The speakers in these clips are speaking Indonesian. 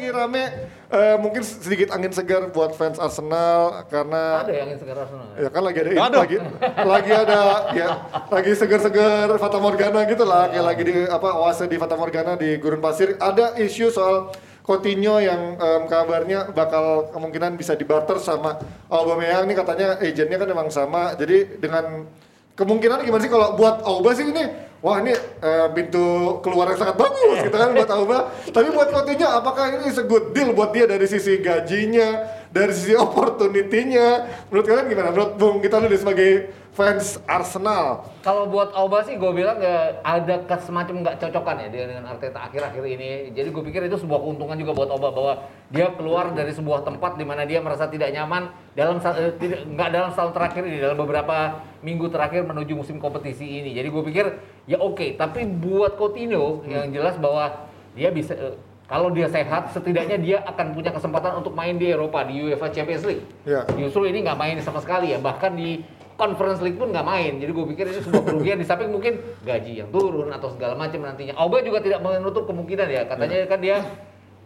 lagi rame eh, mungkin sedikit angin segar buat fans Arsenal karena Ada yang segar Arsenal. ya kan lagi ada ini, Aduh. lagi lagi ada ya lagi segar-segar Fata Morgana gitu lah kayak lagi di apa oase di Fata Morgana di gurun pasir ada isu soal Coutinho yang em, kabarnya bakal kemungkinan bisa dibarter sama Aubameyang nih katanya agentnya kan memang sama jadi dengan kemungkinan gimana sih kalau buat Auba sih ini wah ini eh, pintu keluar yang sangat bagus gitu kan buat Auba tapi buat Coutinho apakah ini is a good deal buat dia dari sisi gajinya dari sisi opportunity-nya menurut kalian gimana menurut Bung kita dulu sebagai fans Arsenal Kalau buat Auba sih gue bilang nggak ada kes- semacam nggak cocokan ya dengan Arteta akhir-akhir ini. Jadi gue pikir itu sebuah keuntungan juga buat Auba bahwa dia keluar dari sebuah tempat di mana dia merasa tidak nyaman dalam eh, nggak dalam setahun terakhir ini dalam beberapa minggu terakhir menuju musim kompetisi ini. Jadi gue pikir ya oke. Tapi buat Coutinho yang jelas bahwa dia bisa eh, kalau dia sehat setidaknya dia akan punya kesempatan untuk main di Eropa di UEFA Champions League. Ya. Justru ini nggak main sama sekali ya, bahkan di Conference League pun nggak main. Jadi gue pikir ini sebuah kerugian di samping mungkin gaji yang turun atau segala macam nantinya. Auba juga tidak menutup kemungkinan ya, katanya kan dia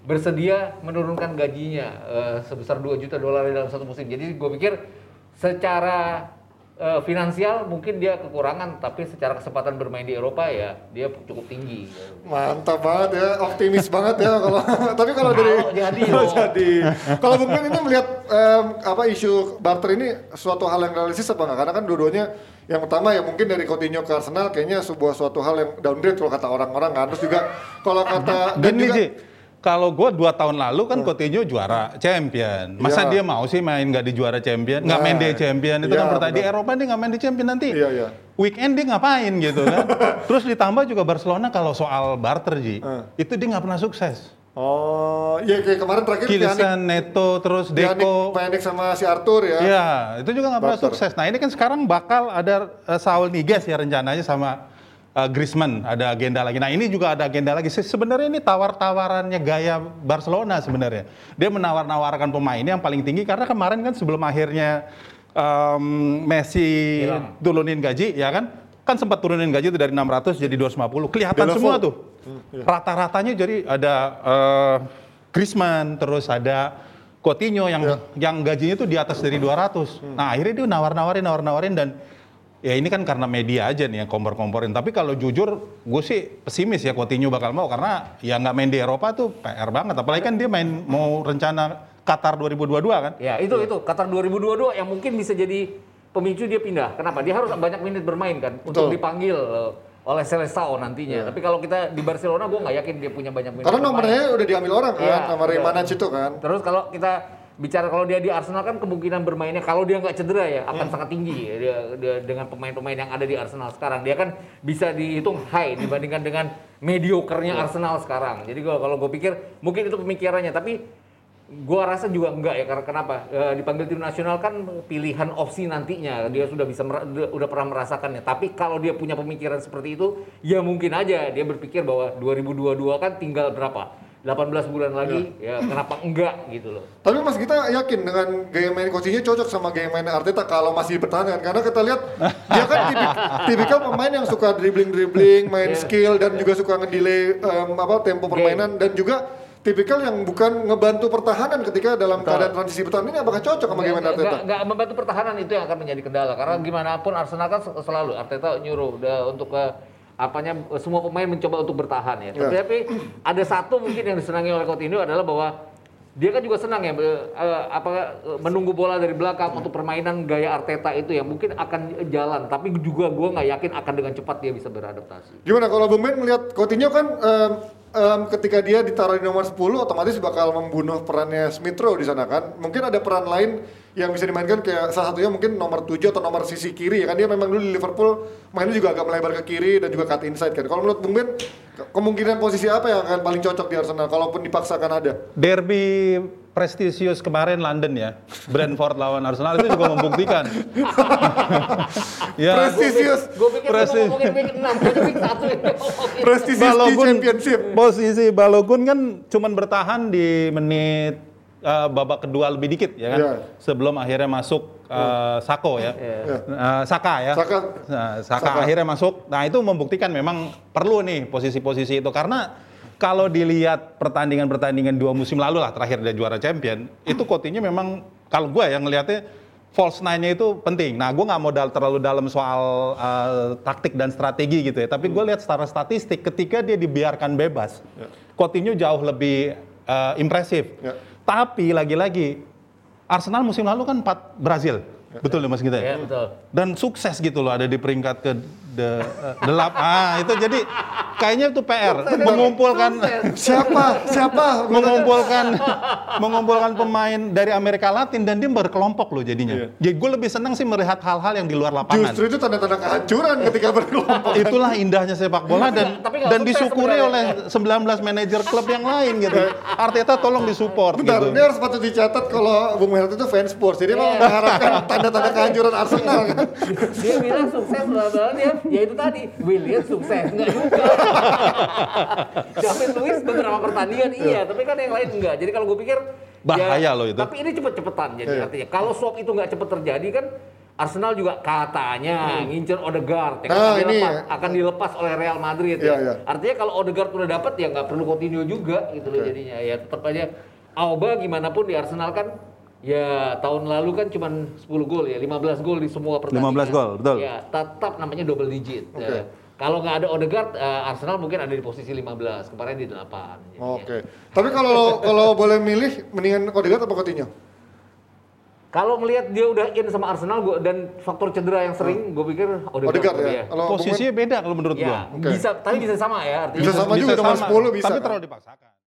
bersedia menurunkan gajinya eh, sebesar 2 juta dolar dalam satu musim. Jadi gue pikir secara eh, finansial mungkin dia kekurangan, tapi secara kesempatan bermain di Eropa ya dia cukup tinggi. mantap banget ya optimis banget ya kalau tapi kalau dari Kalau jadi. Kalau jadi. Kalau mungkin ini melihat em, apa isu barter ini suatu hal yang realistis apa enggak karena kan dua-duanya yang pertama ya mungkin dari Coutinho ke Arsenal kayaknya sebuah suatu hal yang downgrade kalau kata orang-orang kan. Terus juga kalau kata dan juga kalau gue dua tahun lalu kan Coutinho juara champion. Masa Iya. dia mau sih main nggak di juara champion, nggak Nah, main di champion itu iya, kan pertanyaan. Di. Eropa dia nggak main di champion nanti. Iya, iya. Weekend dia ngapain gitu kan? Terus ditambah juga Barcelona kalau soal barter Ji, Eh. itu dia nggak pernah sukses. oh ya kayak kemarin terakhir Kilisan, Neto, terus Deco. Pjanic sama si Arthur ya Iya, itu juga nggak pernah sukses. Nah ini kan sekarang bakal ada uh, Saul Niguez ya rencananya sama uh, Griezmann ada agenda lagi. Nah ini juga ada agenda lagi. Se- Sebenarnya ini tawar-tawarannya gaya Barcelona sebenarnya. Dia menawar-nawarkan pemainnya yang paling tinggi karena kemarin kan sebelum akhirnya um, Messi Hilang. turunin gaji ya kan? Kan sempat turunin gaji itu dari 600 jadi 250. Kelihatan semua tuh. Hmm, iya. Rata-ratanya jadi ada uh, Griezmann, terus ada Coutinho yang Iya. yang gajinya tuh di atas dari 200. Nah, akhirnya dia nawar-nawarin, nawar-nawarin dan ya ini kan karena media aja nih yang kompor-komporin. Tapi kalau jujur, gue sih pesimis ya Coutinho bakal mau karena ya nggak main di Eropa tuh PR banget. Apalagi kan dia main mau rencana Qatar 2022 kan. Ya itu itu Qatar 2022 yang mungkin bisa jadi pemicu dia pindah. Kenapa? Dia harus banyak menit bermain kan untuk Betul. dipanggil eh, oleh Seleção nantinya. Tapi kalau kita di Barcelona, gue nggak yakin dia punya banyak menit. karena bermain. nomornya udah diambil orang kan Iya, nomor iya. Manac itu kan Terus kalau kita bicara kalau dia di Arsenal kan kemungkinan bermainnya kalau dia nggak cedera ya akan sangat tinggi ya, dia, dia dengan pemain-pemain yang ada di Arsenal sekarang. Dia kan bisa dihitung high dibandingkan dengan mediocre-nya Arsenal sekarang. Jadi gua kalau gue pikir mungkin itu pemikirannya tapi gua rasa juga enggak ya karena kenapa? Eh, dipanggil tim nasional kan pilihan opsi nantinya dia sudah bisa udah pernah merasakannya. Tapi kalau dia punya pemikiran seperti itu ya mungkin aja dia berpikir bahwa 2022 kan tinggal berapa 18 bulan lagi ya kenapa enggak gitu loh. Tapi Mas kita yakin dengan gaya main coachingnya cocok sama gaya main Arteta kalau masih bertahan. Karena kita lihat dia kan tipik- tipikal pemain yang suka dribbling-dribbling, main Iya. skill dan juga suka ngedelay em, apa tempo permainan. Dan juga tipikal yang bukan ngebantu pertahanan ketika dalam Betul. keadaan transisi bertahan ini apakah cocok sama gaya main Arteta? nggak- nggak membantu pertahanan itu yang akan menjadi kendala. Karena gimana pun Arsenal kan sel- selalu Arteta nyuruh udah untuk ke apanya semua pemain mencoba untuk bertahan ya. Ya. Tapi ada satu mungkin yang disenangi oleh Coutinho adalah bahwa dia kan juga senang ya be- eh, apa eh, menunggu bola dari belakang untuk permainan gaya Arteta itu ya mungkin akan jalan tapi juga gua nggak yakin akan dengan cepat dia bisa beradaptasi. Gimana kalau Bung Ben melihat Coutinho kan em, em, ketika dia ditaruh di nomor 10 otomatis bakal membunuh perannya Smith Rowe di sana kan. Mungkin ada peran lain yang bisa dimainkan kayak salah satunya mungkin nomor 7 atau nomor sisi kiri ya kan dia memang dulu di Liverpool mainnya juga agak melebar ke kiri dan juga cut inside kan. Kalau menurut Bung Ben ke- kemungkinan posisi apa yang akan paling cocok di Arsenal kalaupun dipaksakan ada? Derby prestisius kemarin London ya, Brentford lawan Arsenal itu juga membuktikan. ya, Prestisius. Gue pikir mau ngomongin week 6, pokoknya week 1 ini ngomongin. Prestisius di championship. posisi Balogun kan cuman bertahan di menit eh, babak kedua lebih dikit ya kan, Iya. sebelum akhirnya masuk eh, Sako ya, Iya. Eh, Saka ya, Saka. Nah, Saka Saka. akhirnya masuk. Nah itu membuktikan memang perlu nih posisi-posisi itu karena kalau dilihat pertandingan-pertandingan dua musim lalu lah terakhir dia juara champion, itu Coutinho memang kalau gue yang ngelihatnya false nine-nya itu penting. Nah, gue nggak mau dal- terlalu dalam soal uh, taktik dan strategi gitu ya. Tapi gue lihat secara statistik ketika dia dibiarkan bebas, Coutinho jauh lebih uh, impresif. Ya. Tapi lagi-lagi Arsenal musim lalu kan 4 Brazil. Betul ya Mas Gita? Ya, betul. Dan sukses gitu loh ada di peringkat ke de, eh, delap. Ah, itu jadi kayaknya itu PR mengumpulkan Siapa? Siapa? mengumpulkan mengumpulkan pemain dari Amerika Latin dan dia berkelompok loh jadinya. Jadi gue lebih senang sih melihat hal-hal yang di luar lapangan. Justru itu tanda-tanda kehancuran ketika berkelompok. Itulah indahnya sepak bola dan Tapi dan disyukuri oleh sebenarnya. 19 manajer klub yang lain gitu. Arteta tolong disupport Bentar, gitu. ini harus patut dicatat kalau Bung Melati itu fans Spurs. Jadi memang Iya. mengharapkan tanda-tanda kehancuran Arsenal kan. Dia bilang sukses bla dia, ya itu tadi William sukses enggak juga. David Luiz beberapa pertandingan iya, tapi kan yang lain enggak. Jadi kalau gue pikir Bahaya loh itu. Tapi ini cepet-cepetan jadi Iya. artinya. Kalau swap itu nggak cepet terjadi kan Arsenal juga katanya ngincer Odegaard ya kan Nah, akan, ini dilepas, ya. akan dilepas oleh Real Madrid Iya, ya. iya. Artinya kalau Odegaard udah dapat ya nggak perlu Coutinho juga gitu loh Oke. jadinya. Ya tetap aja Auba gimana pun di Arsenal kan ya tahun lalu kan cuma 10 gol ya, 15 gol di semua pertandingan. 15 gol, betul. Ya, tetap namanya double digit. Oke. Ya. Kalau nggak ada Odegaard, eh, Arsenal mungkin ada di posisi 15, kemarin di 8. jadinya. Oke. Tapi kalau kalau boleh milih mendingan Odegaard atau Coutinho? Kalau melihat dia udah in sama Arsenal gua, dan faktor cedera yang sering, gue pikir Odegaard. Odegaard ya. iya. Kalau Bung Posisinya beda kalau menurut Ya, gua. Oke. bisa, tapi bisa sama ya artinya. Bisa sama juga nomor 10 bisa. Tapi kan? terlalu dipaksakan.